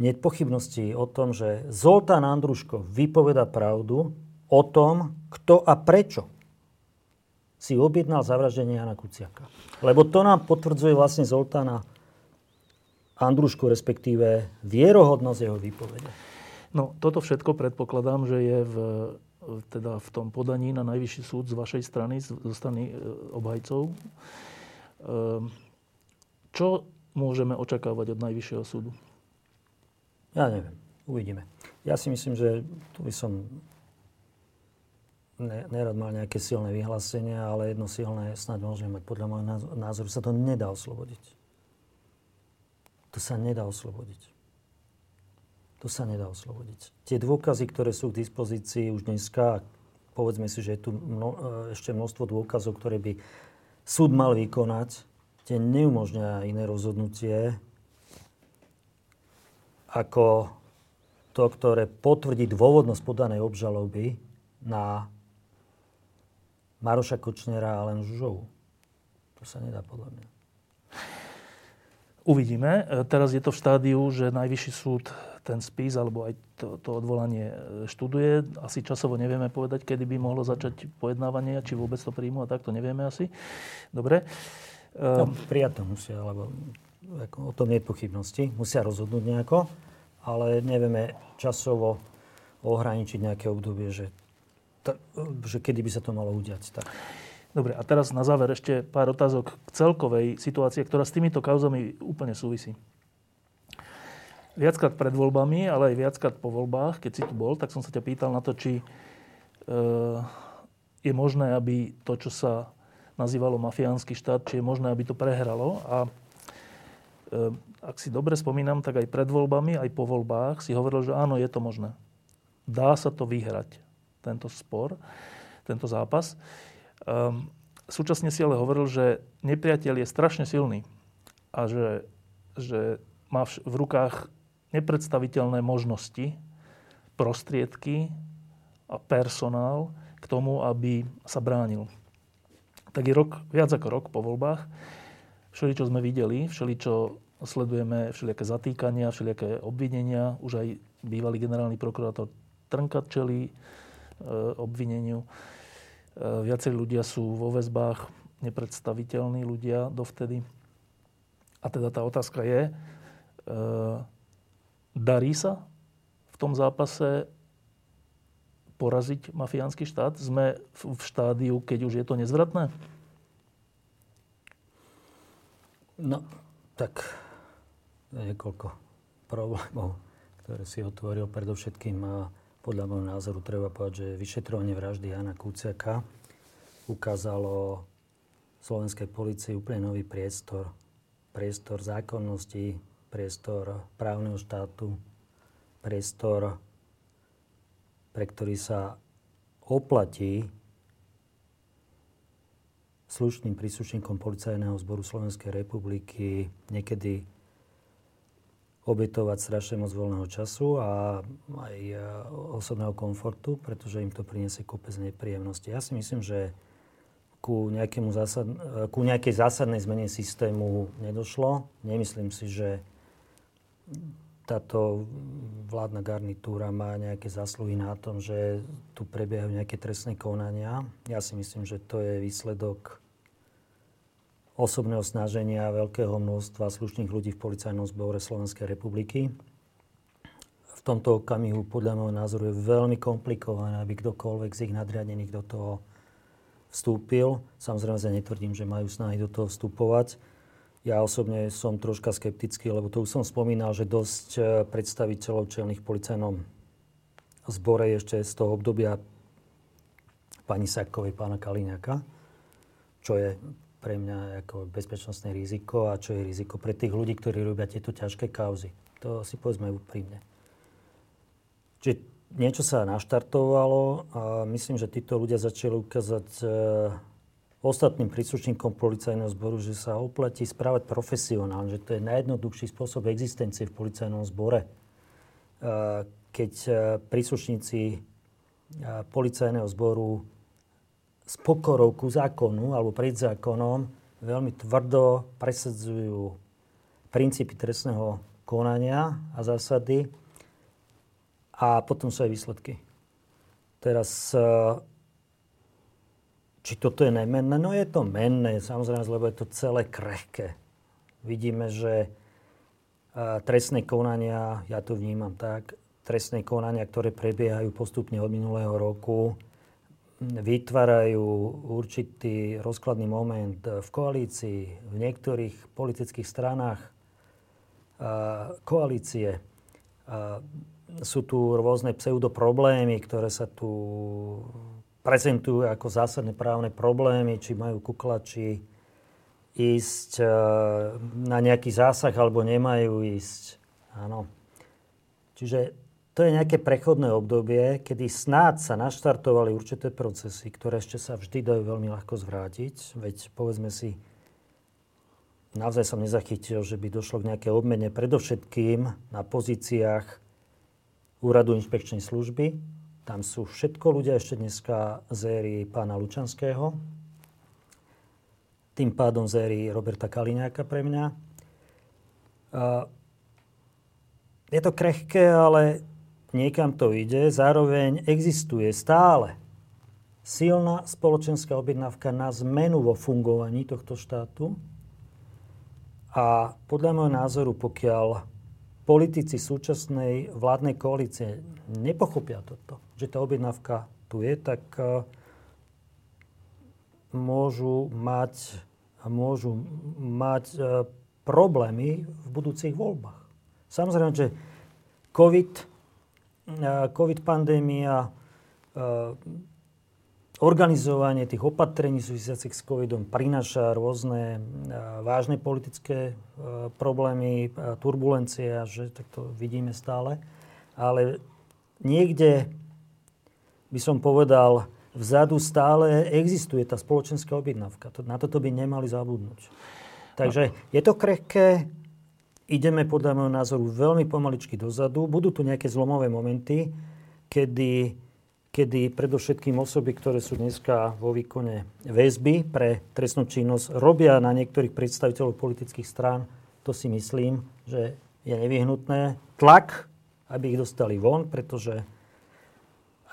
nie pochybnosti o tom, že Zoltán Andruško vypoveda pravdu o tom, kto a prečo si objednal zavraždenie Jana Kuciaka. Lebo to nám potvrdzuje vlastne Zoltána Andrušku, respektíve vierohodnosť jeho výpovede. No, toto všetko predpokladám, že je v, teda v tom podaní na najvyšší súd z vašej strany, zo strany e, obhajcov. Ehm, čo môžeme očakávať od najvyššieho súdu? Ja neviem. Uvidíme. Ja si myslím, že tu by som ne, nerad mal nejaké silné vyhlásenia, ale jedno silné snáď môžeme mať. Podľa môjho názoru sa to nedá oslobodiť. To sa nedá oslobodiť. To sa nedá oslobodiť. Tie dôkazy, ktoré sú k dispozícii už dneska, povedzme si, že je tu mno, e, ešte množstvo dôkazov, ktoré by súd mal vykonať, tie neumožňujú iné rozhodnutie ako to, ktoré potvrdí dôvodnosť podanej obžaloby na Maroša Kočnera a len Žužovu. To sa nedá podľa mňa. Uvidíme. E, teraz je to v štádiu, že Najvyšší súd ten spis alebo aj to, to odvolanie e, študuje. Asi časovo nevieme povedať, kedy by mohlo začať pojednávanie, či vôbec to príjmu a tak to nevieme asi. Dobre. No, prijať to musia, lebo o tom nie je pochybnosti. Musia rozhodnúť nejako, ale nevieme časovo ohraničiť nejaké obdobie, že ta, že kedy by sa to malo udiať. Tak. Dobre, a teraz na záver ešte pár otázok k celkovej situácii, ktorá s týmito kauzami úplne súvisí. Viackrát pred voľbami, ale aj viackrát po voľbách, keď si tu bol, tak som sa ťa pýtal na to, či e, je možné, aby to, čo sa nazývalo mafiánsky štát, či je možné, aby to prehralo. A e, ak si dobre spomínam, tak aj pred voľbami, aj po voľbách si hovoril, že áno, je to možné. Dá sa to vyhrať, tento spor, tento zápas. Um, súčasne si ale hovoril, že nepriateľ je strašne silný a že, že má v rukách nepredstaviteľné možnosti, prostriedky a personál k tomu, aby sa bránil tak je rok, viac ako rok po voľbách. Všeli, čo sme videli, všeli, čo sledujeme, všelijaké zatýkania, všelijaké obvinenia. Už aj bývalý generálny prokurátor Trnka čelí e, obvineniu. E, viacerí ľudia sú vo väzbách, nepredstaviteľní ľudia dovtedy. A teda tá otázka je, e, darí sa v tom zápase poraziť mafiánsky štát? Sme v štádiu, keď už je to nezvratné? No, tak niekoľko problémov, ktoré si otvoril. Predovšetkým a podľa môjho názoru treba povedať, že vyšetrovanie vraždy Jana Kuciaka ukázalo slovenskej policii úplne nový priestor. Priestor zákonnosti, priestor právneho štátu, priestor pre ktorý sa oplatí slušným príslušníkom Policajného zboru Slovenskej republiky niekedy obetovať strašne moc voľného času a aj e, osobného komfortu, pretože im to priniesie kopec nepríjemnosti. Ja si myslím, že ku, zásad, ku nejakej zásadnej zmene systému nedošlo. Nemyslím si, že táto vládna garnitúra má nejaké zásluhy na tom, že tu prebiehajú nejaké trestné konania. Ja si myslím, že to je výsledok osobného snaženia veľkého množstva slušných ľudí v Policajnom zbore Slovenskej republiky. V tomto okamihu podľa môjho názoru je veľmi komplikované, aby kdokoľvek z ich nadriadených do toho vstúpil. Samozrejme, netvrdím, že majú snahy do toho vstupovať ja osobne som troška skeptický, lebo to už som spomínal, že dosť e, predstaviteľov čelných policajnom zbore ešte z toho obdobia pani Sakovej, pána Kaliňaka, čo je pre mňa ako bezpečnostné riziko a čo je riziko pre tých ľudí, ktorí robia tieto ťažké kauzy. To si povedzme úprimne. Čiže niečo sa naštartovalo a myslím, že títo ľudia začali ukázať e, ostatným príslušníkom policajného zboru, že sa oplatí správať profesionálne, že to je najjednoduchší spôsob existencie v policajnom zbore. Keď e, príslušníci e, policajného zboru s pokorou ku zákonu alebo pred zákonom veľmi tvrdo presadzujú princípy trestného konania a zásady a potom sú aj výsledky. Teraz e, či toto je nemenné? No je to menné, samozrejme, lebo je to celé krehké. Vidíme, že trestné konania, ja to vnímam tak, trestné konania, ktoré prebiehajú postupne od minulého roku, vytvárajú určitý rozkladný moment v koalícii, v niektorých politických stranách koalície. Sú tu rôzne pseudoproblémy, ktoré sa tu prezentujú ako zásadné právne problémy, či majú kuklači ísť e, na nejaký zásah alebo nemajú ísť. Áno. Čiže to je nejaké prechodné obdobie, kedy snáď sa naštartovali určité procesy, ktoré ešte sa vždy dajú veľmi ľahko zvrátiť. Veď povedzme si, naozaj som nezachytil, že by došlo k nejaké obmene predovšetkým na pozíciách Úradu inšpekčnej služby, tam sú všetko ľudia ešte dneska z éry pána Lučanského, tým pádom z éry Roberta Kaliňáka pre mňa. Je to krehké, ale niekam to ide. Zároveň existuje stále silná spoločenská objednávka na zmenu vo fungovaní tohto štátu. A podľa môjho názoru, pokiaľ politici súčasnej vládnej koalície nepochopia toto, že tá objednávka tu je, tak uh, môžu mať, môžu mať uh, problémy v budúcich voľbách. Samozrejme, že COVID, uh, COVID pandémia, organizovanie tých opatrení súvisiacich s covidom prináša rôzne vážne politické problémy, turbulencie a že tak to vidíme stále. Ale niekde by som povedal, vzadu stále existuje tá spoločenská objednávka. Na toto by nemali zabudnúť. Takže je to krehké, ideme podľa môjho názoru veľmi pomaličky dozadu. Budú tu nejaké zlomové momenty, kedy kedy predovšetkým osoby, ktoré sú dneska vo výkone väzby pre trestnú činnosť, robia na niektorých predstaviteľov politických strán, to si myslím, že je nevyhnutné. Tlak, aby ich dostali von, pretože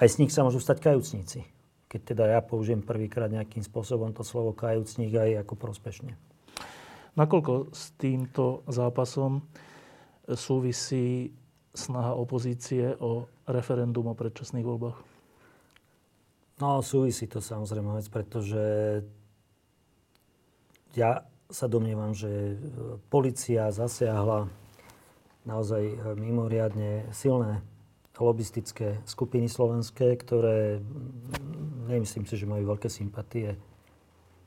aj z nich sa môžu stať kajúcníci. Keď teda ja použijem prvýkrát nejakým spôsobom to slovo kajúcník aj ako prospešne. Nakoľko s týmto zápasom súvisí snaha opozície o referendum o predčasných voľbách? No, súvisí to samozrejme vec, pretože ja sa domnievam, že e, policia zasiahla naozaj e, mimoriadne silné lobistické skupiny slovenské, ktoré nemyslím si, že majú veľké sympatie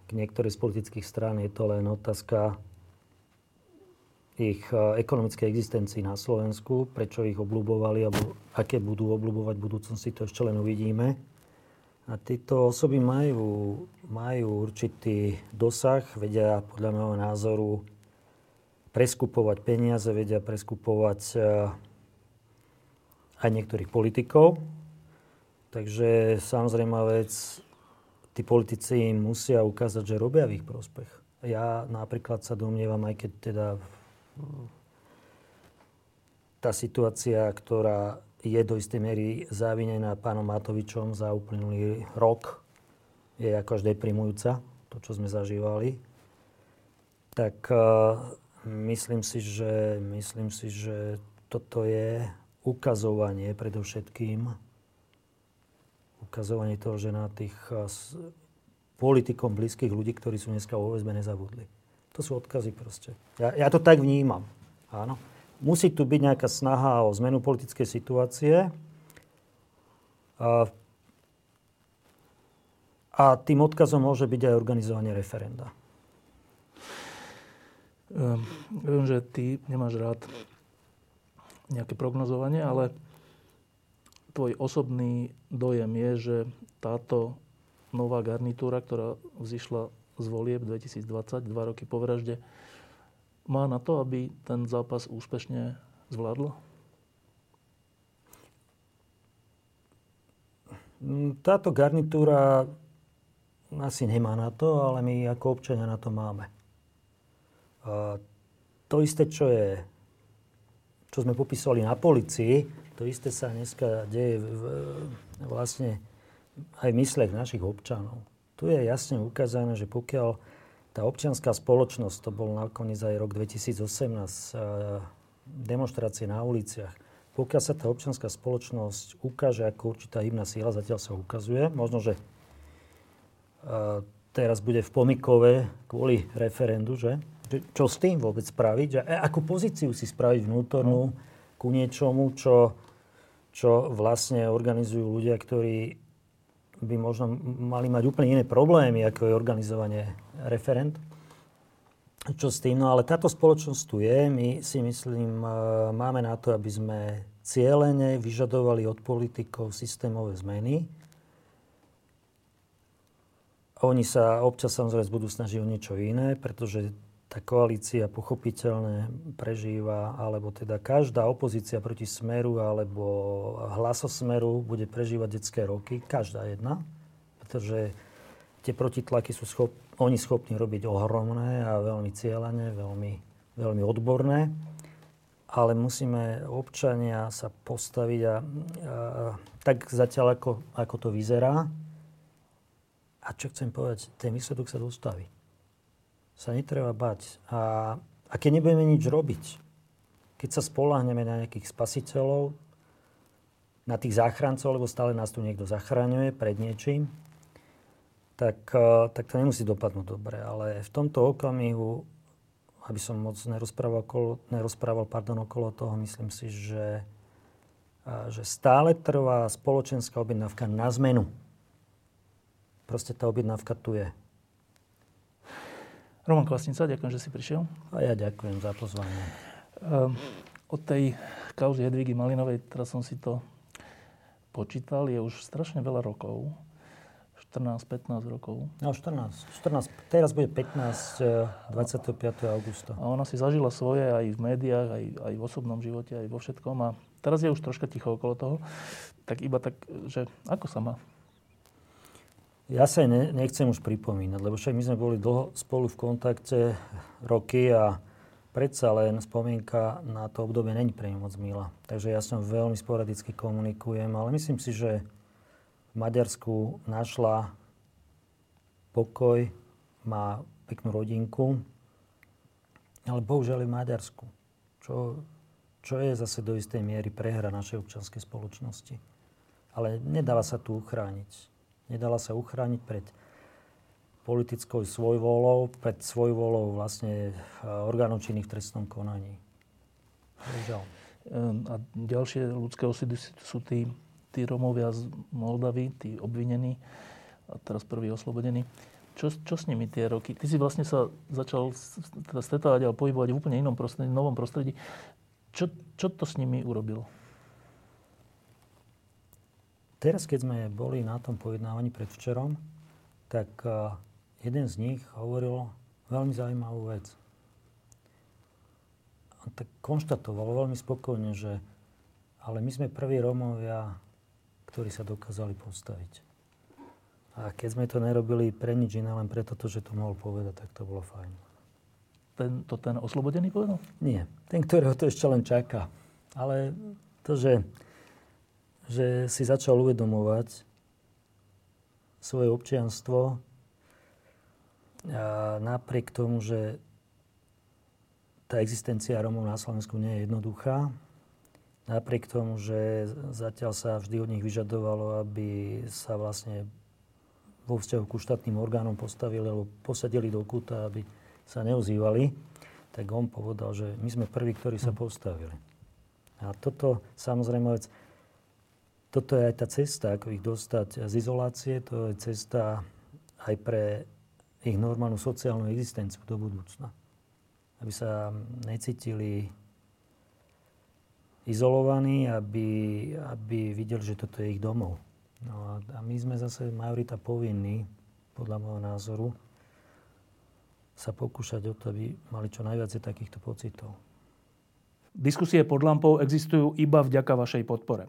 k niektorej z politických strán. Je to len otázka ich e, ekonomickej existencii na Slovensku, prečo ich obľúbovali, alebo aké budú obľúbovať v budúcnosti, to ešte len uvidíme. A títo osoby majú, majú určitý dosah, vedia podľa môjho názoru preskupovať peniaze, vedia preskupovať eh, aj niektorých politikov. Takže samozrejme vec, tí politici musia ukázať, že robia v ich prospech. Ja napríklad sa domnievam, aj keď teda tá situácia, ktorá je do istej miery závinená pánom Matovičom za uplynulý rok. Je ako až deprimujúca, to, čo sme zažívali. Tak uh, myslím si, že, myslím si, že toto je ukazovanie predovšetkým ukazovanie toho, že na tých uh, politikom blízkych ľudí, ktorí sú dneska vo väzbe, nezabudli. To sú odkazy proste. Ja, ja to tak vnímam. Áno musí tu byť nejaká snaha o zmenu politickej situácie. A, a tým odkazom môže byť aj organizovanie referenda. Um, viem, že ty nemáš rád nejaké prognozovanie, ale tvoj osobný dojem je, že táto nová garnitúra, ktorá vzýšla z volieb 2020, dva roky po vražde má na to, aby ten zápas úspešne zvládlo? Táto garnitúra asi nemá na to, ale my ako občania na to máme. A to isté, čo je, čo sme popísali na policii, to isté sa dneska deje v, vlastne aj v mysliach našich občanov. Tu je jasne ukázané, že pokiaľ tá občianská spoločnosť, to bol nakoniec aj rok 2018, demonstrácie na uliciach. Pokiaľ sa tá občianská spoločnosť ukáže ako určitá hybná síla, zatiaľ sa ukazuje, možno, že teraz bude v Pomikove kvôli referendu, že? Čo s tým vôbec spraviť? Že, e, akú pozíciu si spraviť vnútornú ku niečomu, čo, čo vlastne organizujú ľudia, ktorí by možno mali mať úplne iné problémy, ako je organizovanie referent. Čo s tým? No ale táto spoločnosť tu je. My si myslím, e, máme na to, aby sme cieľene vyžadovali od politikov systémové zmeny. Oni sa občas samozrejme budú snažiť o niečo iné, pretože tá koalícia pochopiteľne prežíva, alebo teda každá opozícia proti Smeru alebo hlasosmeru bude prežívať detské roky, každá jedna, pretože tie protitlaky sú schop, oni schopní robiť ohromné a veľmi cieľane, veľmi, veľmi odborné, ale musíme občania sa postaviť a, a tak zatiaľ, ako, ako to vyzerá, a čo chcem povedať, ten výsledok sa dostaví sa netreba bať. A, a keď nebudeme nič robiť, keď sa spolahneme na nejakých spasiteľov, na tých záchrancov, lebo stále nás tu niekto zachraňuje pred niečím, tak, e, tak to nemusí dopadnúť dobre. Ale v tomto okamihu, aby som moc nerozprával, okolo, nerozprával pardon, okolo toho, myslím si, že, že stále trvá spoločenská objednávka na zmenu. proste tá objednávka tu je. Roman Kvasnica, ďakujem, že si prišiel. A ja ďakujem za pozvanie. Um, od tej kauzy Hedvigy Malinovej, teraz som si to počítal, je už strašne veľa rokov. 14-15 rokov. No 14, 14. Teraz bude 15, 25. Eh, augusta. A ona si zažila svoje aj v médiách, aj, aj v osobnom živote, aj vo všetkom. A teraz je už troška ticho okolo toho. Tak iba tak, že ako sa má? Ja sa ne, nechcem už pripomínať, lebo však my sme boli dlho spolu v kontakte roky a predsa len spomienka na to obdobie není pre moc milá. Takže ja som veľmi sporadicky komunikujem, ale myslím si, že v Maďarsku našla pokoj, má peknú rodinku, ale bohužiaľ v Maďarsku, čo, čo je zase do istej miery prehra našej občanskej spoločnosti. Ale nedáva sa tu uchrániť. Nedala sa uchrániť pred politickou svojvolou, pred svojvolou vlastne e, orgánov činných v trestnom konaní. Bohužiaľ. A ďalšie ľudské osudy sú tí tí Romovia z Moldavy, tí obvinení a teraz prvý oslobodení. Čo, čo s nimi tie roky? Ty si vlastne sa začal teda stretávať alebo pohybovať v úplne inom prostredí, novom prostredí. Čo, čo to s nimi urobilo? Teraz, keď sme boli na tom pojednávaní predvčerom, tak jeden z nich hovoril veľmi zaujímavú vec. On tak konštatoval veľmi spokojne, že ale my sme prví Rómovia, ktorí sa dokázali postaviť. A keď sme to nerobili pre nič iné, len preto, to, že to mohol povedať, tak to bolo fajn. Ten, to ten oslobodený povedal? Nie. Ten, ktorého to ešte len čaká. Ale to, že, že si začal uvedomovať svoje občianstvo a napriek tomu, že tá existencia Romov na Slovensku nie je jednoduchá, Napriek tomu, že zatiaľ sa vždy od nich vyžadovalo, aby sa vlastne vo vzťahu ku štátnym orgánom postavili alebo posadili do kúta, aby sa neozývali, tak on povedal, že my sme prví, ktorí sa hm. postavili. A toto, samozrejme, vec, toto je aj tá cesta, ako ich dostať z izolácie, to je cesta aj pre ich normálnu sociálnu existenciu do budúcna. Aby sa necítili izolovaní, aby, aby videli, že toto je ich domov. No a, a my sme zase majorita povinní, podľa môjho názoru, sa pokúšať o to, aby mali čo najviac takýchto pocitov. Diskusie pod lampou existujú iba vďaka vašej podpore.